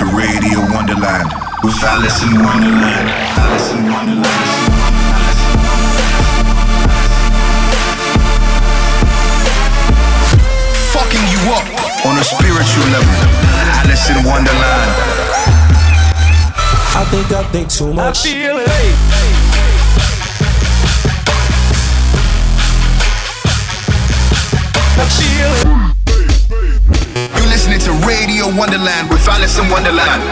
to Radio Wonderland with Alison Wonderland. Alison Wonderland. Fucking you up on a spiritual level. Alison Wonderland. I think I think too much. I feel it. I feel it. Listening to Radio Wonderland with Alison Wonderland.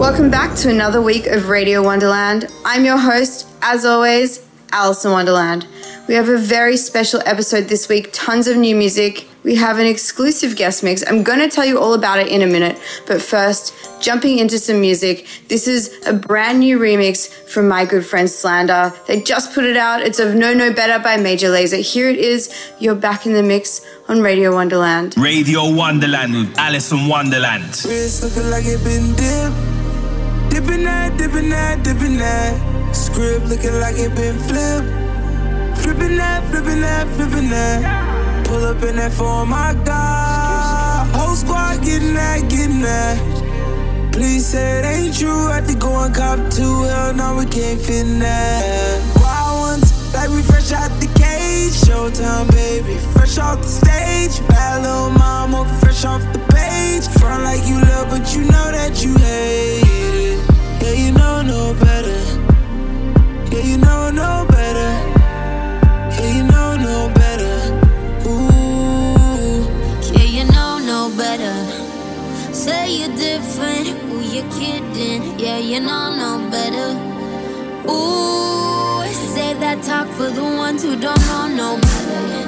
Welcome back to another week of Radio Wonderland. I'm your host, as always, Alison Wonderland. We have a very special episode this week, tons of new music. We have an exclusive guest mix. I'm going to tell you all about it in a minute, but first, jumping into some music. This is a brand new remix from my good friend Slander. They just put it out. It's of Know No Better by Major Lazer. Here it is. You're back in the mix on Radio Wonderland. Radio Wonderland with Alison Wonderland. Wrist looking like it been dipped. Dipping that, dipping that, dipping that. Script looking like it been flipped. Flipping that, flipping that, flipping that. Pull up in that for my God. Whole squad getting that, getting that. Please say it ain't true. Had to go and cop two. Hell no, we can't fit in that. Wild ones, like we fresh out the cage. Showtime, baby. Fresh off the stage. Bad little mama, fresh off the page. Front like you love, but you know that you hate it. Yeah, you know no better. Yeah, you know no better. Say you're different, who you kidding? Yeah, you know no better. Ooh, save that talk for the ones who don't know no better.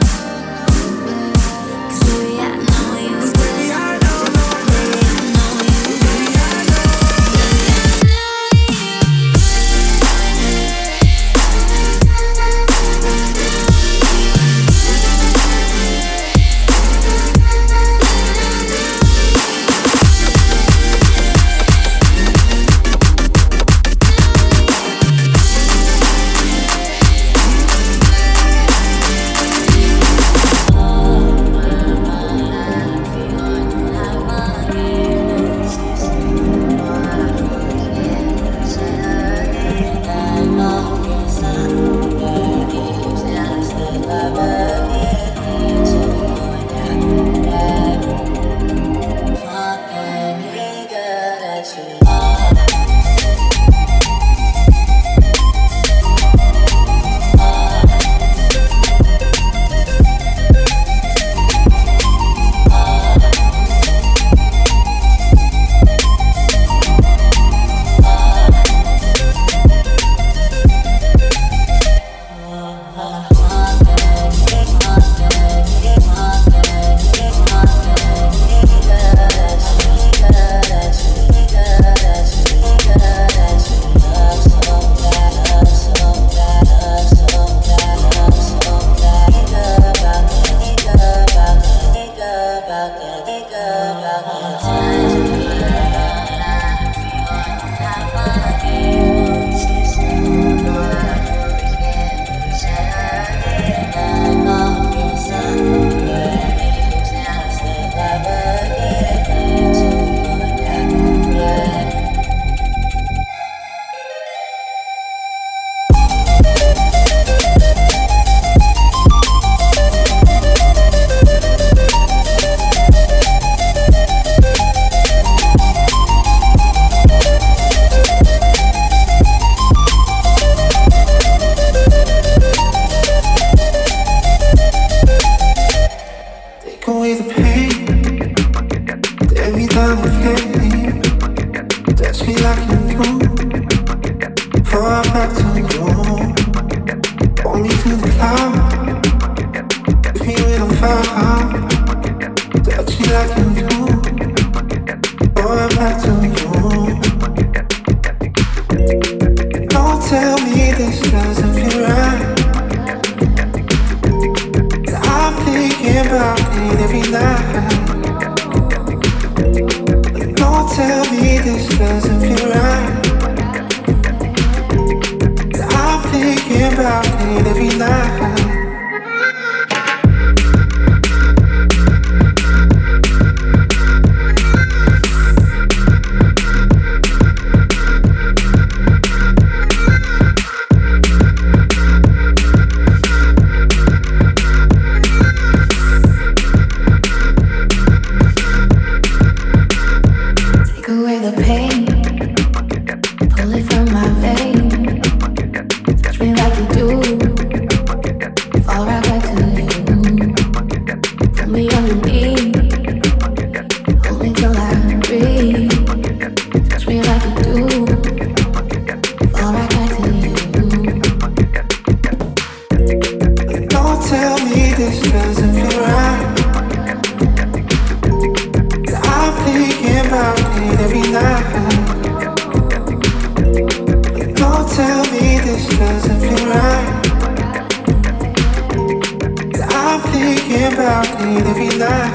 right. I'm thinking about it every night.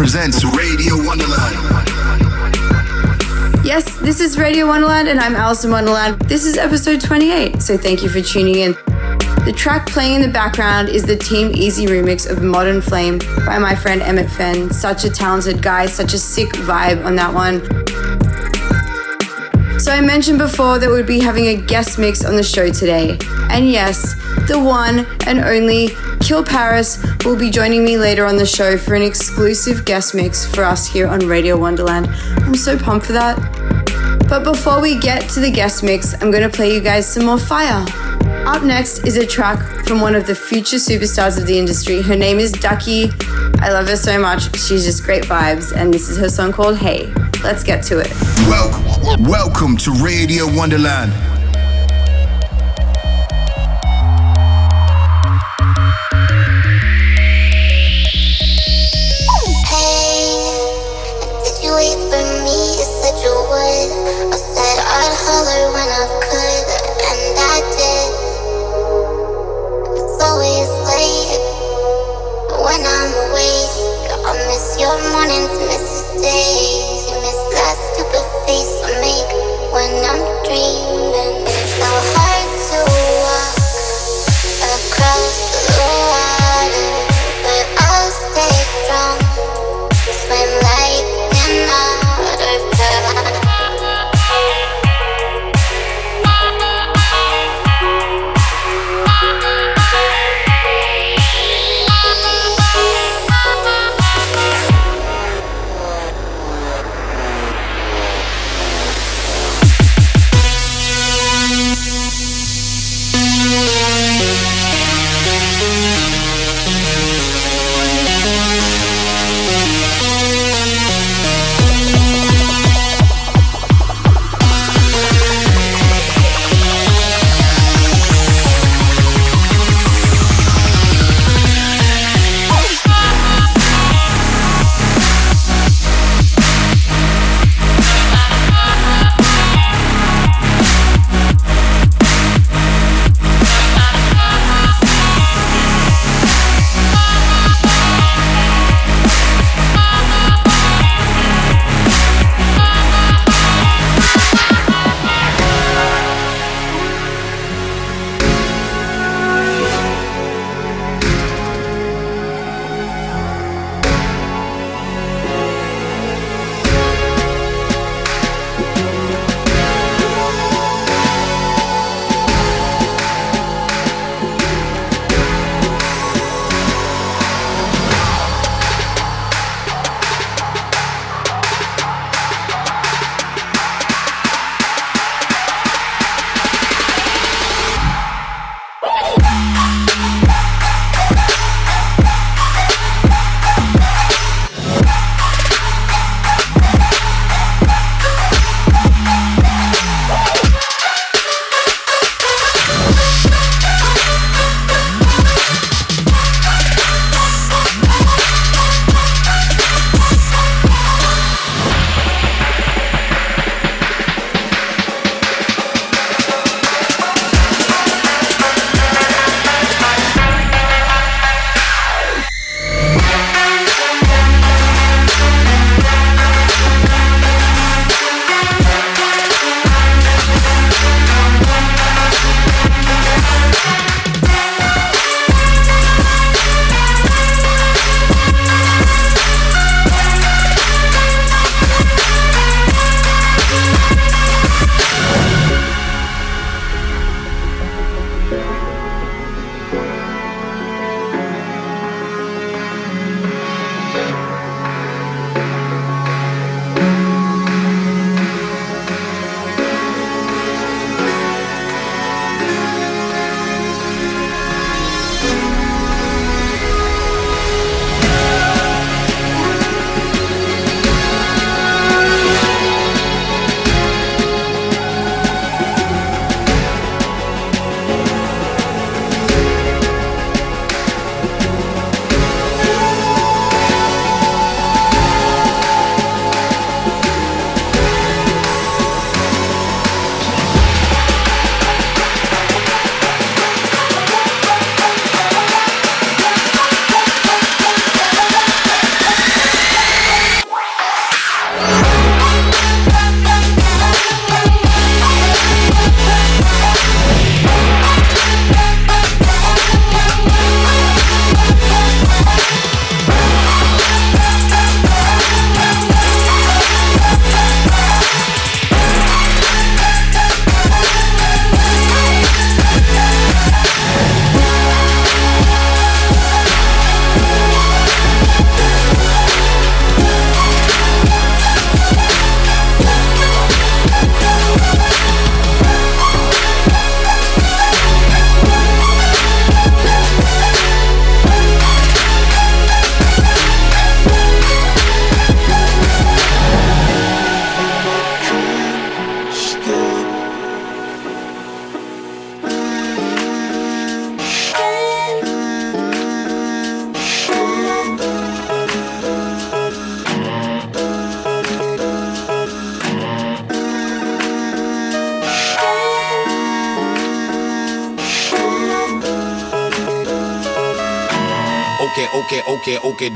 Presents Radio Wonderland. Yes, this is Radio Wonderland, and I'm Alison Wonderland. This is episode 28, so thank you for tuning in. The track playing in the background is the Team Easy remix of Modern Flame by my friend Emmett Fenn. Such a talented guy, such a sick vibe on that one. So, I mentioned before that we'd be having a guest mix on the show today. And yes, the one and only Kill Paris will be joining me later on the show for an exclusive guest mix for us here on Radio Wonderland. I'm so pumped for that. But before we get to the guest mix, I'm going to play you guys some more fire. Up next is a track from one of the future superstars of the industry. Her name is Ducky. I love her so much. She's just great vibes, and this is her song called Hey. Let's get to it. Welcome, welcome to Radio Wonderland. Okay, okay,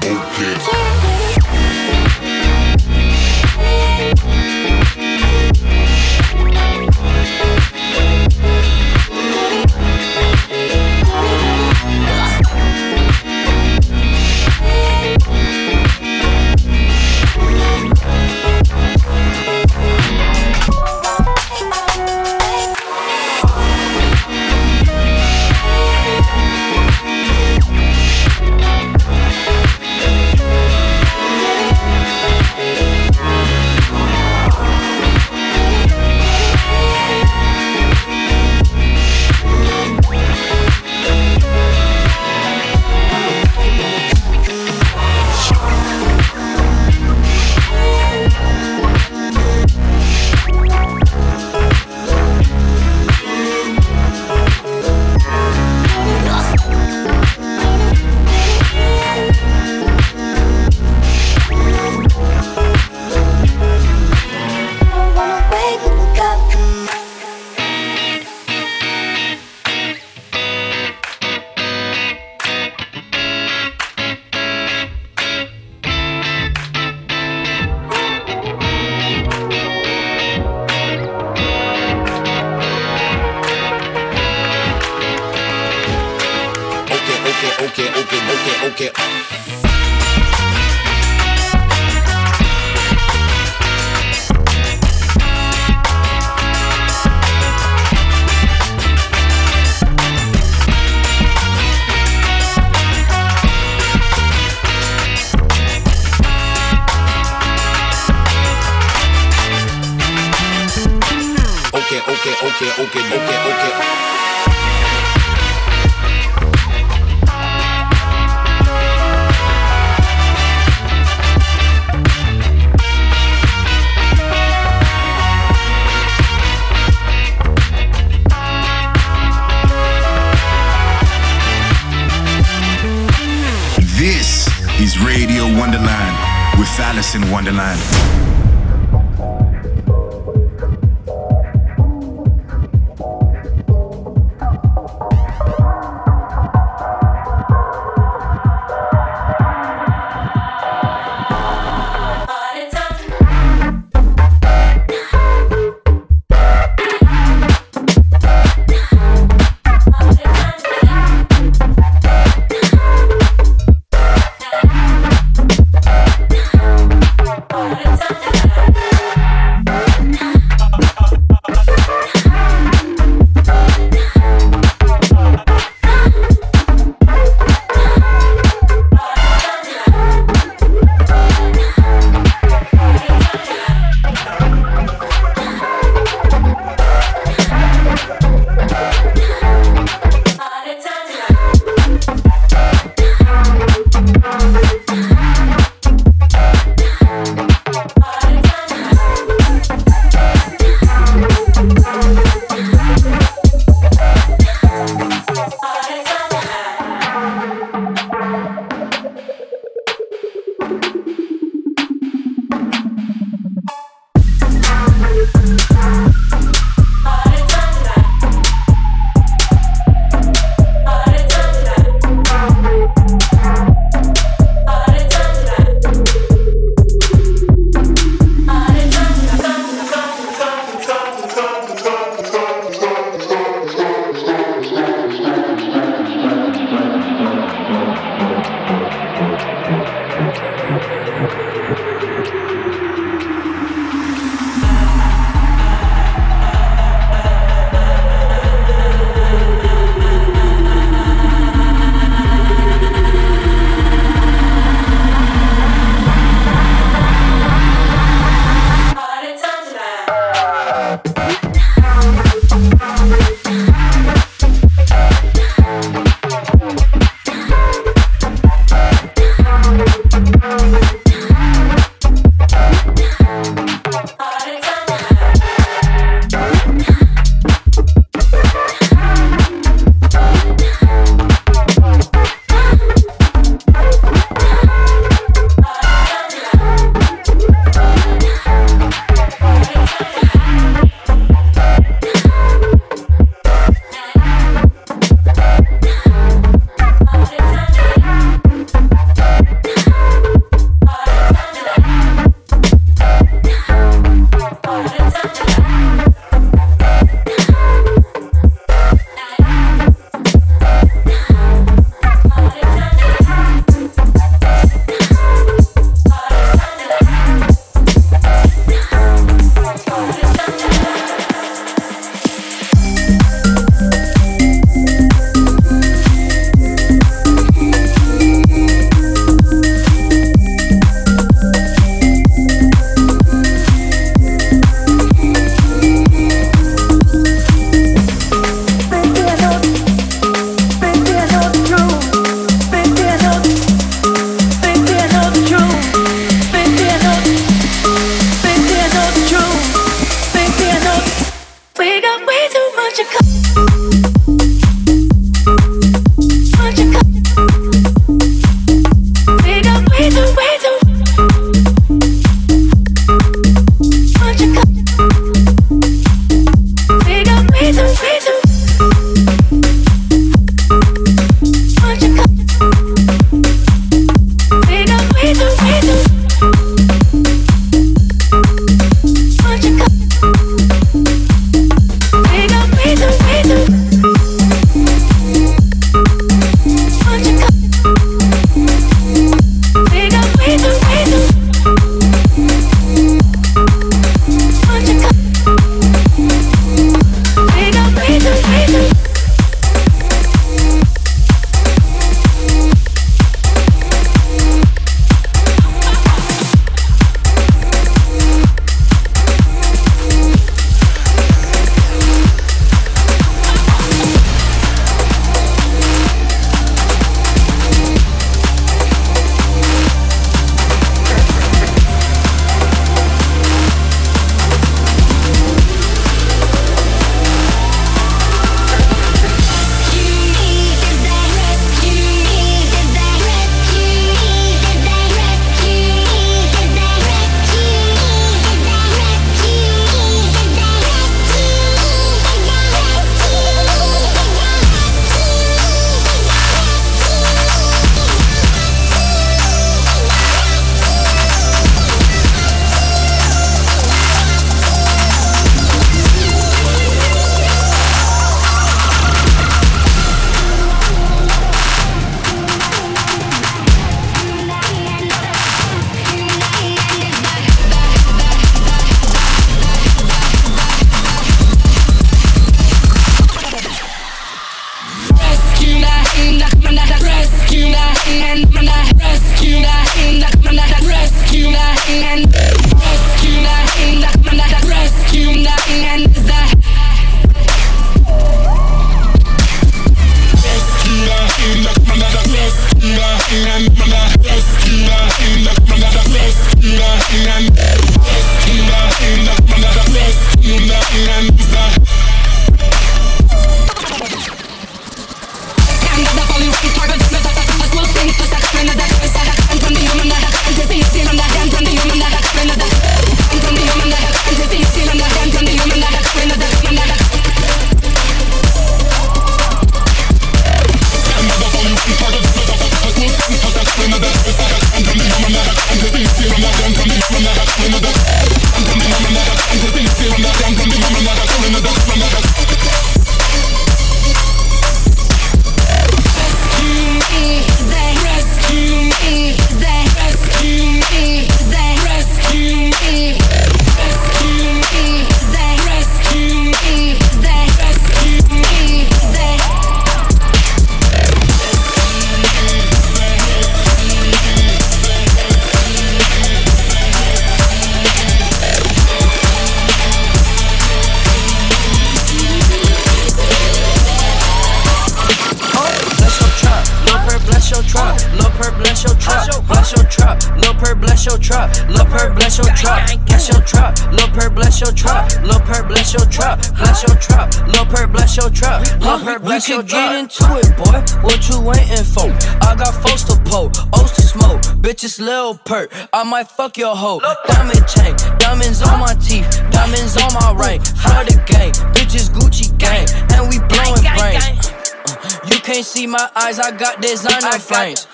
Perk, bless your truck. Bless your truck. Lil' Perk, bless your truck. Lil' Perk, bless your truck. Get into it, boy. What you waiting for? I got folks to pull, O's to smoke. Bitches Lil Perk. I might fuck your hoe. Diamond chain, diamonds on my teeth, diamonds on my ring. For the gang, bitches Gucci gang, and we blowing brains. Uh, you can't see my eyes, I got designer frames.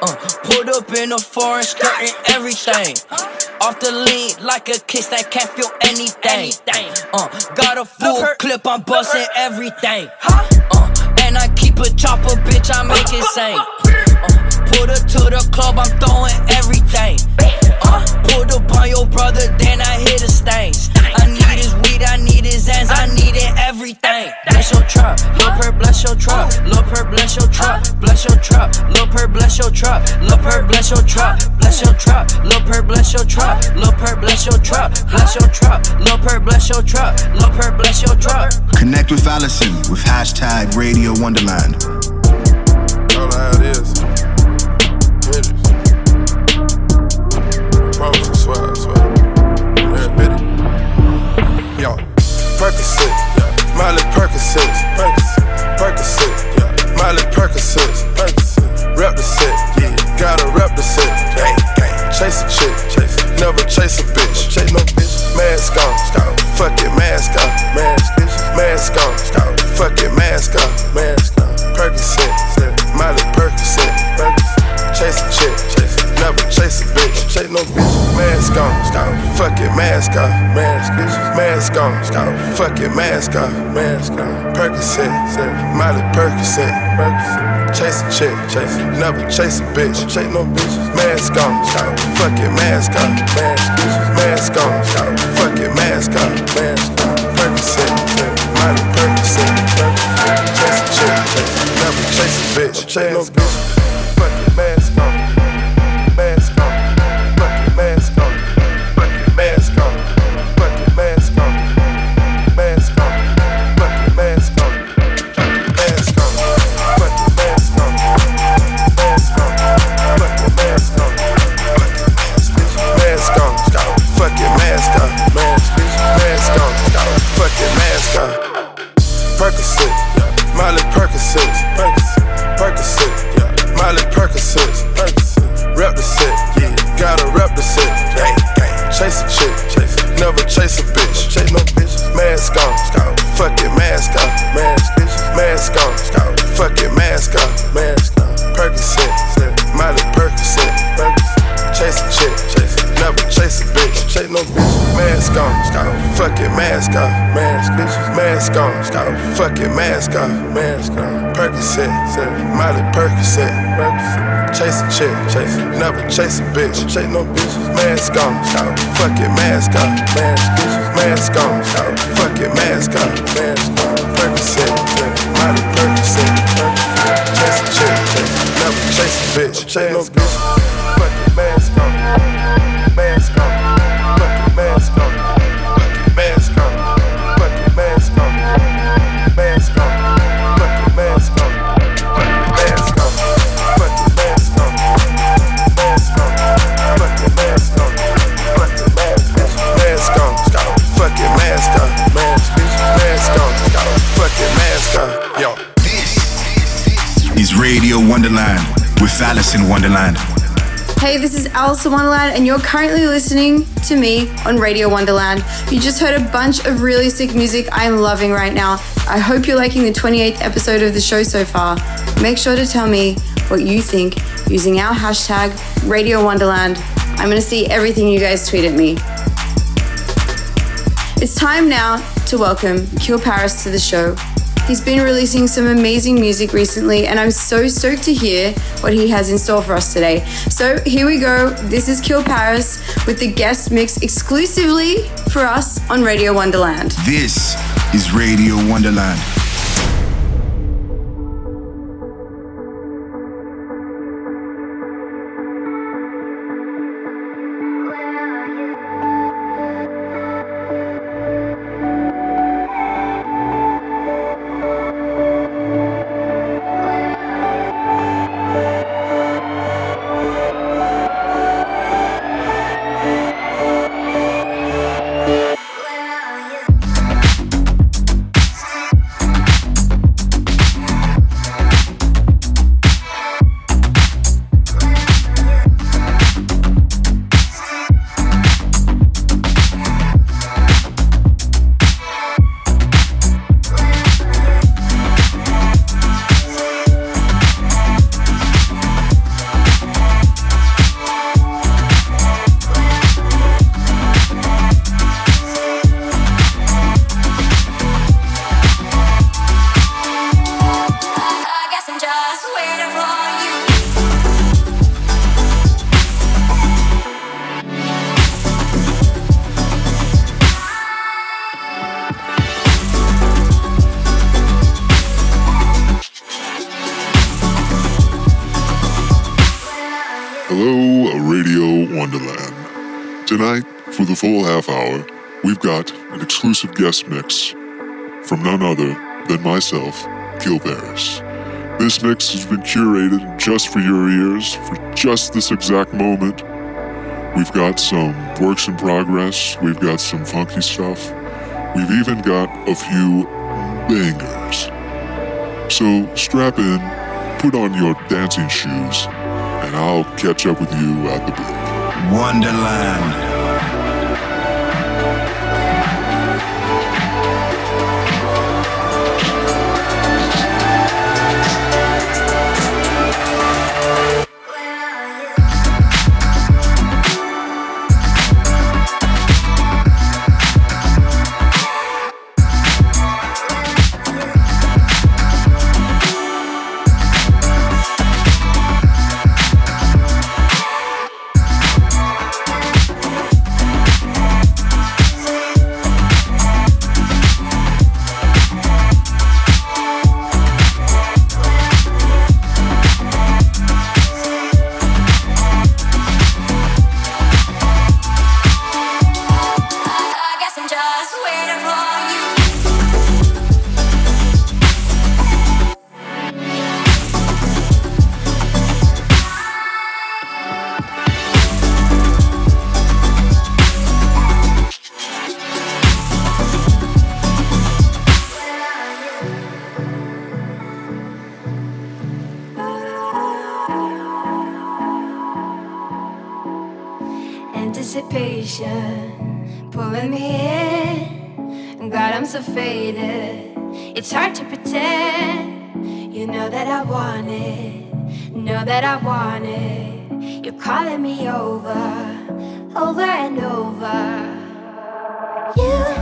Uh, pulled up in a foreign skirt and everything. Off the lean like a kiss that can't feel anything. Uh, got a full clip, I'm busting everything. Uh, and I keep a chopper, bitch, I make it sing. Uh, put her to the club, I'm throwing everything. Uh, pulled up on your brother, then I hit a stain. I need his weed, I ends, I needed everything. Bless your truck, Lil' Perk, bless your truck. Lil' Perk, bless your truck, bless your truck. Lil' Perk, bless your truck. Lil' Perk, bless your truck, bless your truck. Lil' Perk, bless your truck. Lil' Perk, bless your truck, bless your truck. Lil' Perk, bless your truck. Lil' Perk, bless your truck. Connect with Alison with hashtag Radio Wonderland. All I have is Hendrix. Percocet. Miley Percocet, Percocet. Miley Percocet. Rep the set, yeah. Gotta rep the set, gang, gang. Chase a chick, chase. Never chase a bitch, chase no bitch. Mask on. Fuck it, mask on, mask, on. Fuck it, mask on, Mask on, scout. Fuck it, mask on, mask on. Percocet, Miley Percocet. Chase a chick, chase. Never chase a bitch, chase no bitches. Mask on, scout. Fuck it, mask on, mask, on, scout. Fuck it, mask on, mask. Percocet, Miley Percocet. Chase a chick. Never chase a bitch, chase no bitch. Mask on, mask on. Percocet, Miley Percocet. Chase a chick, chase. Never chase a bitch, chase no bitch. Mask on, scout. Fuck it, mask on, mask. Mask on, scout. Fuck it, mask on, mask on. Percocet, Miley Percocet. Chase a chick, chase. Never chase a bitch, chase no bitch. With Alison Wonderland. Hey, this is Alison Wonderland, and you're currently listening to me on Radio Wonderland. You just heard a bunch of really sick music I'm loving right now. I hope you're liking the 28th episode of the show so far. Make sure to tell me what you think using our hashtag Radio Wonderland. I'm gonna see everything you guys tweet at me. It's time now to welcome Kill Paris to the show. He's been releasing some amazing music recently, and I'm so stoked to hear what he has in store for us today. So here we go. This is Kill Paris with the guest mix exclusively for us on Radio Wonderland. This is Radio Wonderland. Full half hour, we've got an exclusive guest mix from none other than myself, Kill Paris. This mix has been curated just for your ears, for just this exact moment. We've got some works in progress, we've got some funky stuff, we've even got a few bangers. So strap in, put on your dancing shoes, and I'll catch up with you at the break. Wonderland. Anticipation pulling me in. God, I'm so faded. It's hard to pretend. You know that I want it. Know that I want it. You're calling me over, over and over. You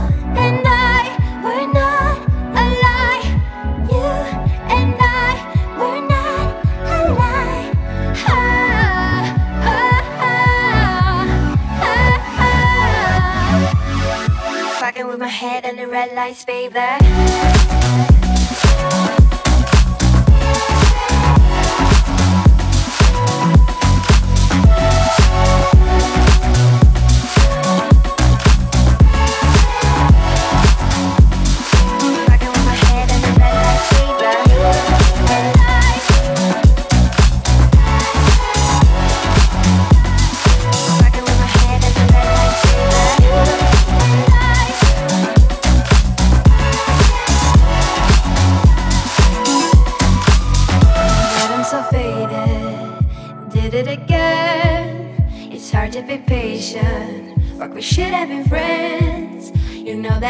with my head and the red lights, baby.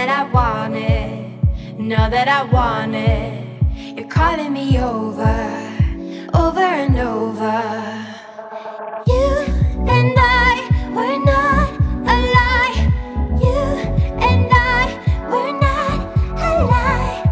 That I want it. Know that I want it. You're calling me over, over and over. You and I were not alike. You and I were not alike.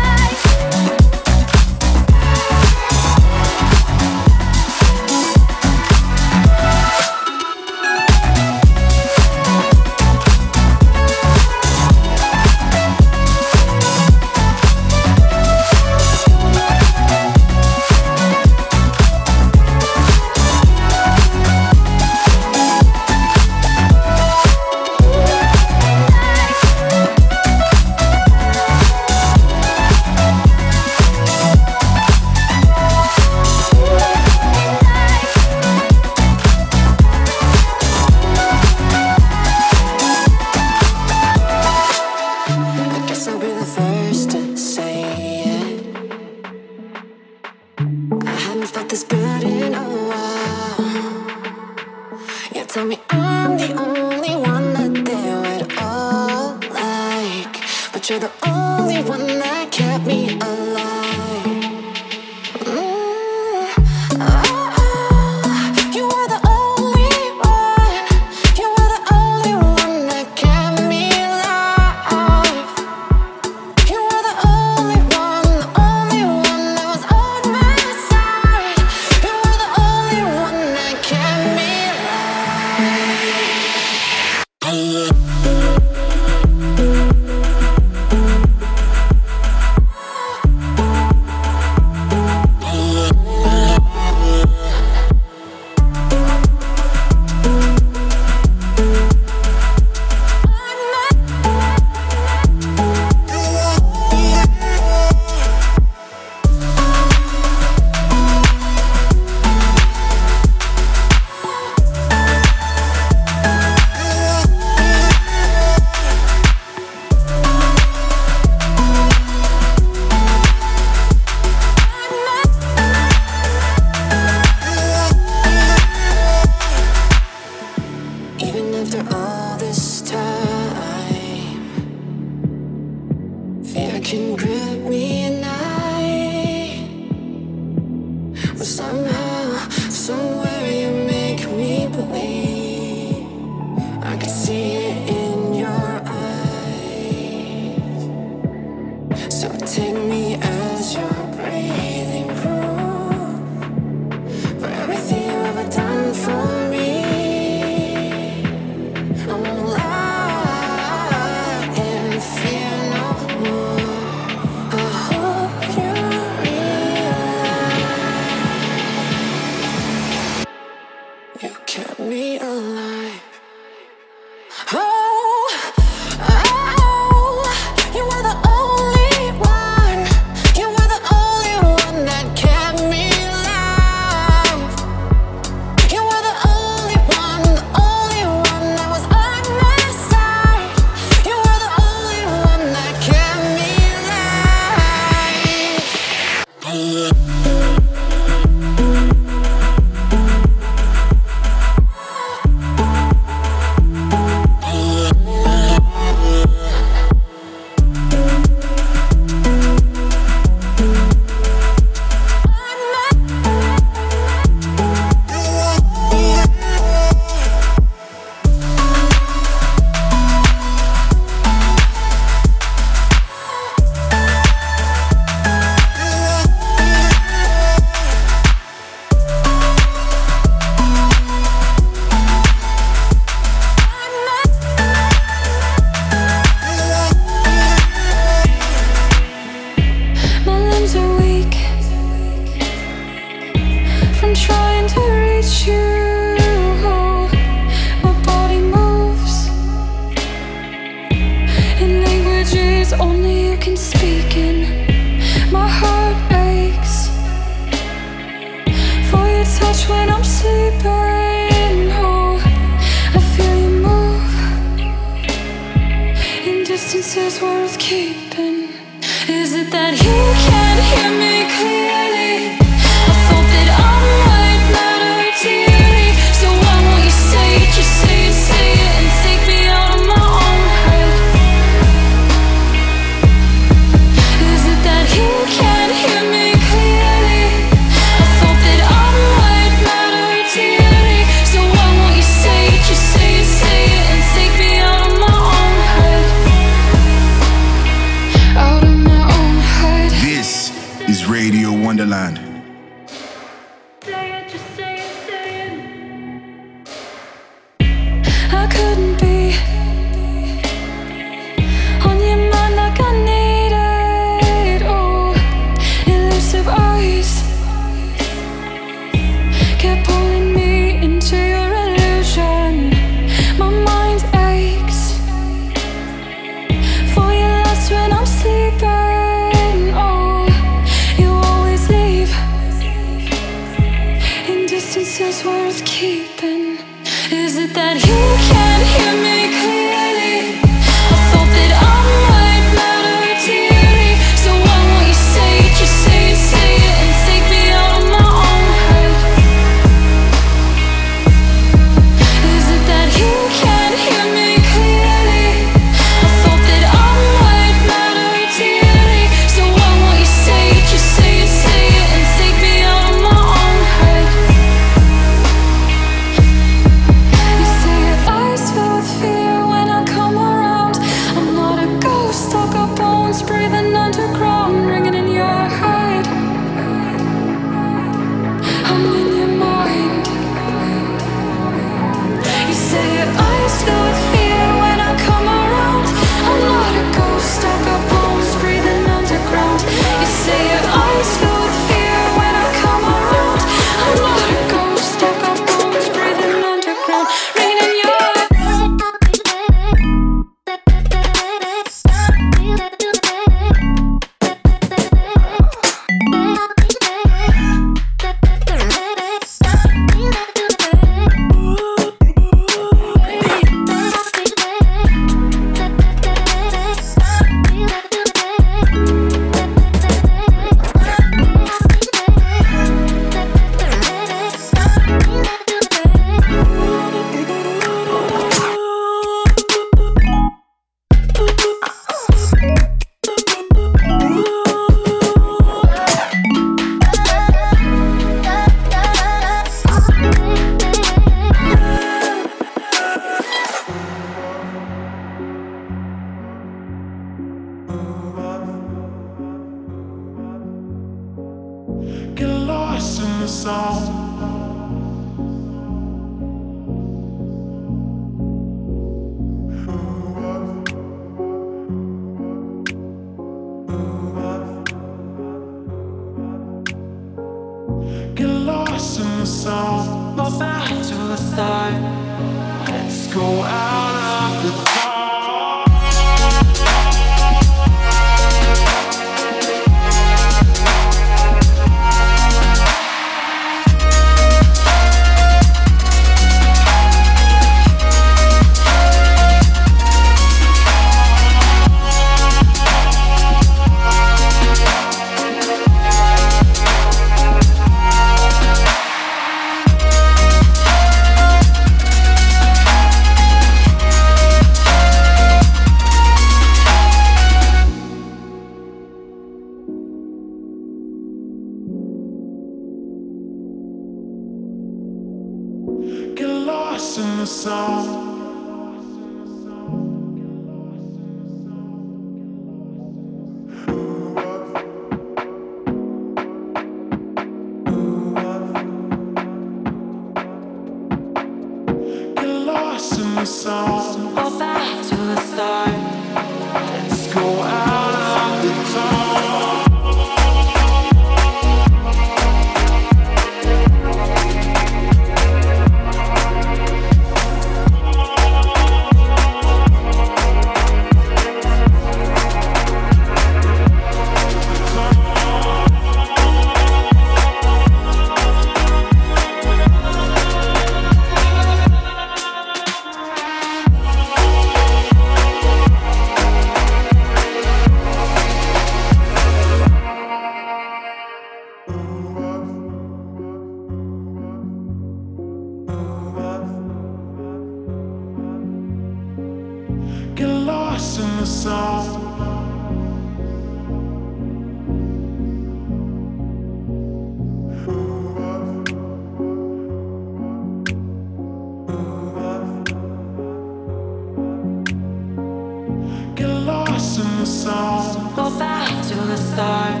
start.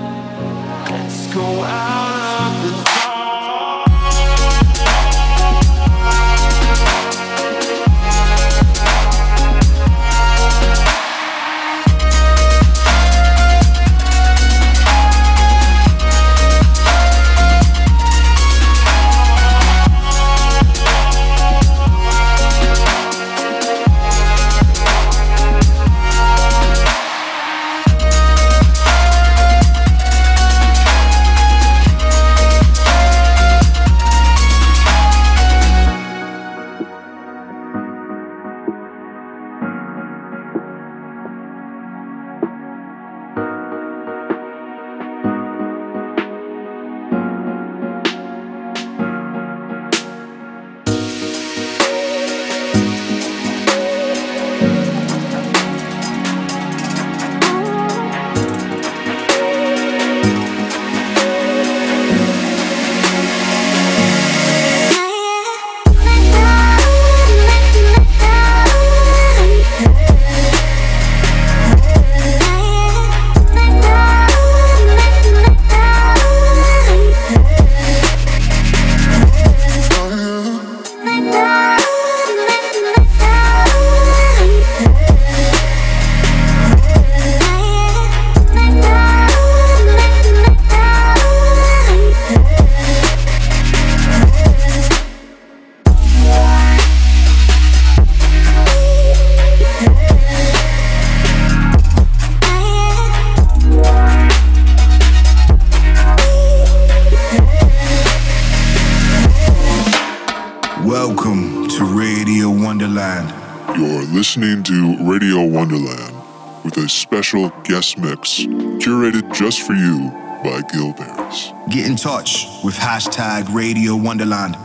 Let's go out. get in touch with hashtag Radio Wonderland.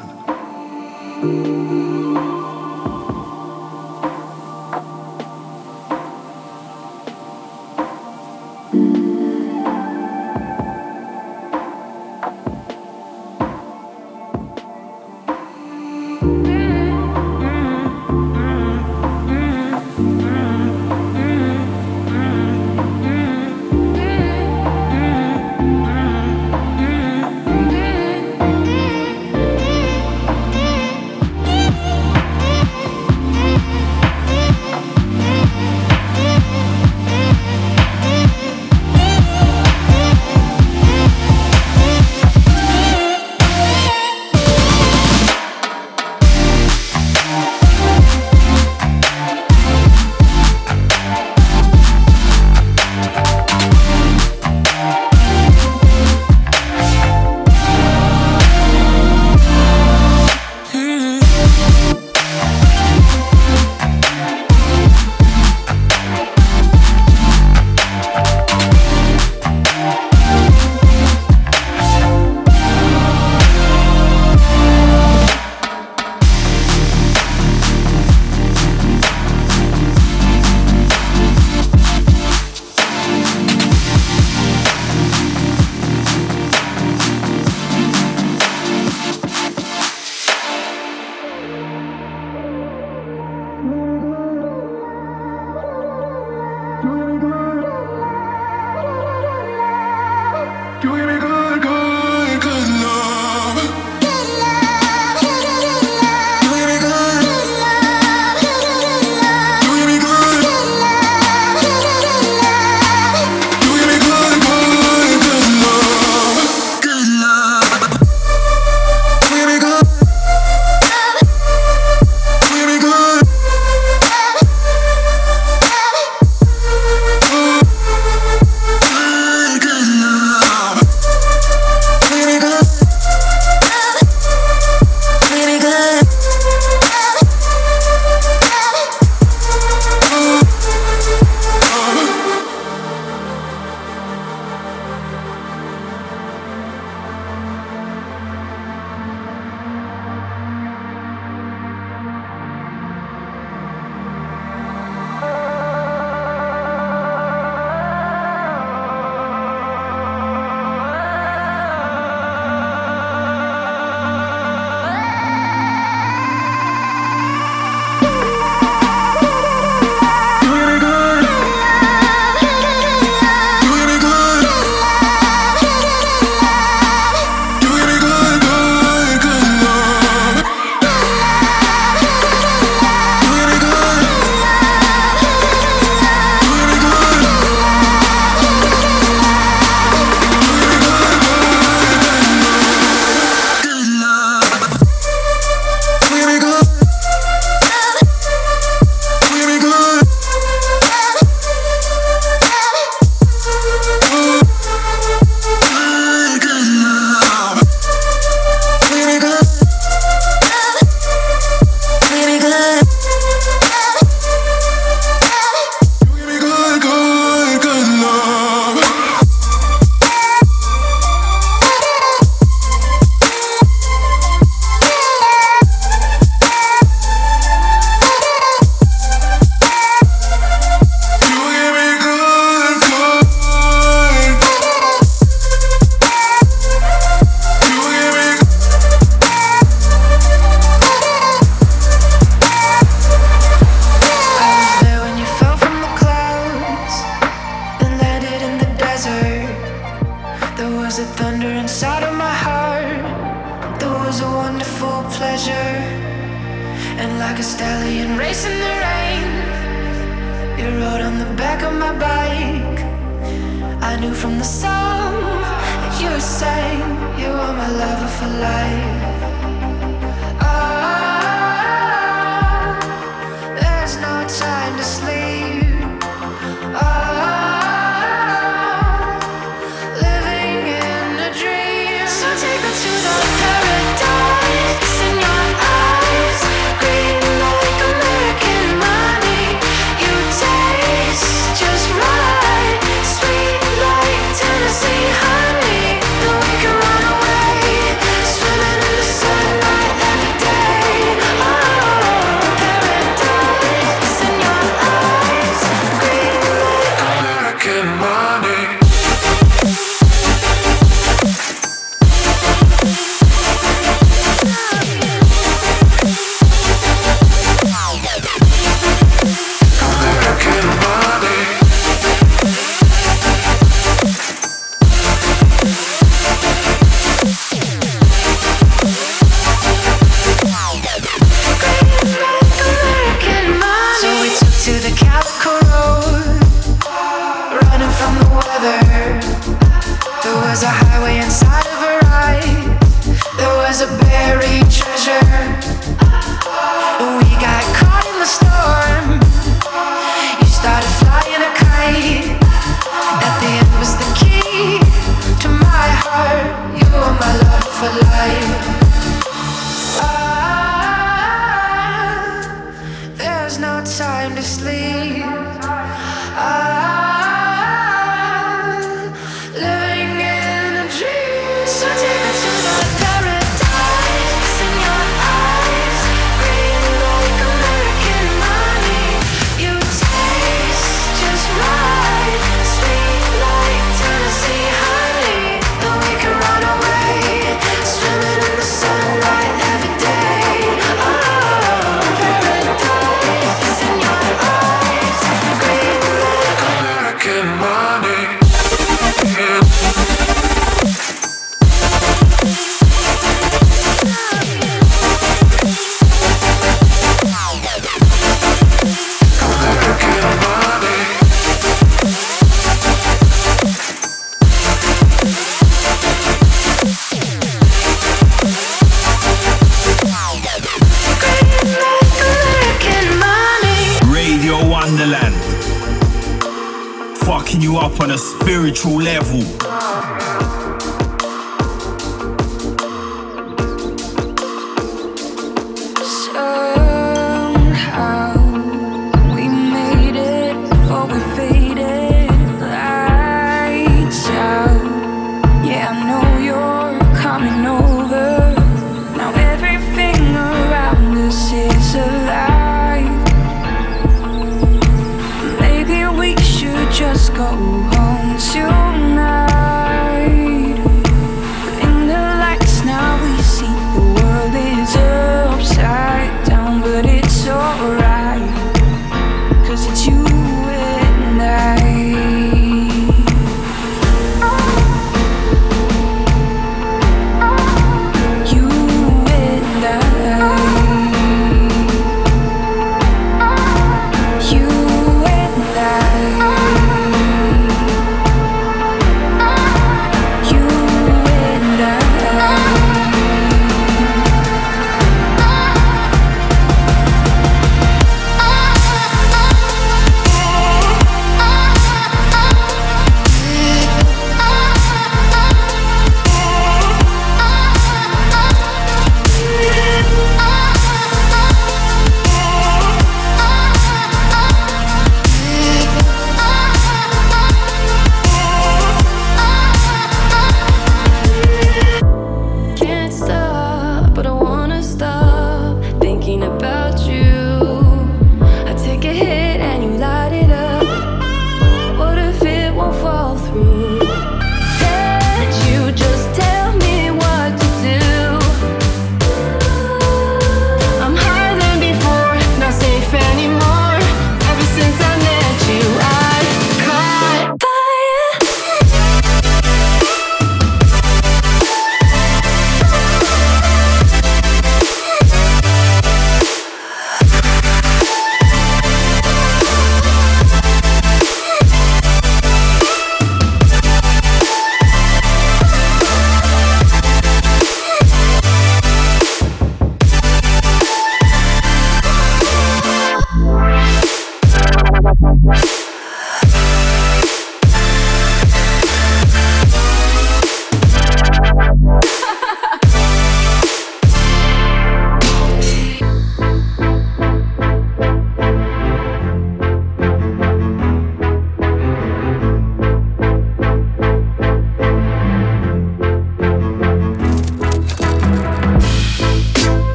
Sleep.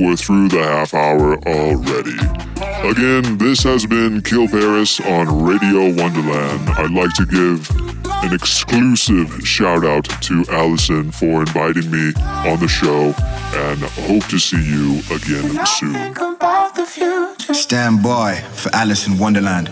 Believe we're through the half hour already. Again, this has been Kill Paris on Radio Wonderland. I'd like to give an exclusive shout out to Alison for inviting me on the show and hope to see you again soon. Stand by for Alison Wonderland.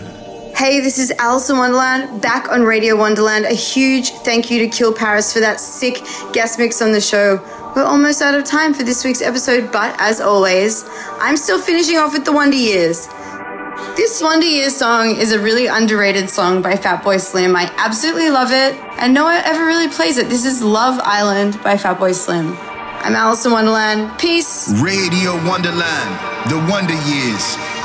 Hey, this is Alison Wonderland back on Radio Wonderland. A huge thank you to Kill Paris for that sick guest mix on the show. We're almost out of time for this week's episode, but as always, I'm still finishing off with the Wonder Years. This Wonder Years song is a really underrated song by Fatboy Slim. I absolutely love it, and no one ever really plays it. This is Love Island by Fatboy Slim. I'm Alison Wonderland. Peace. Radio Wonderland, the Wonder Years.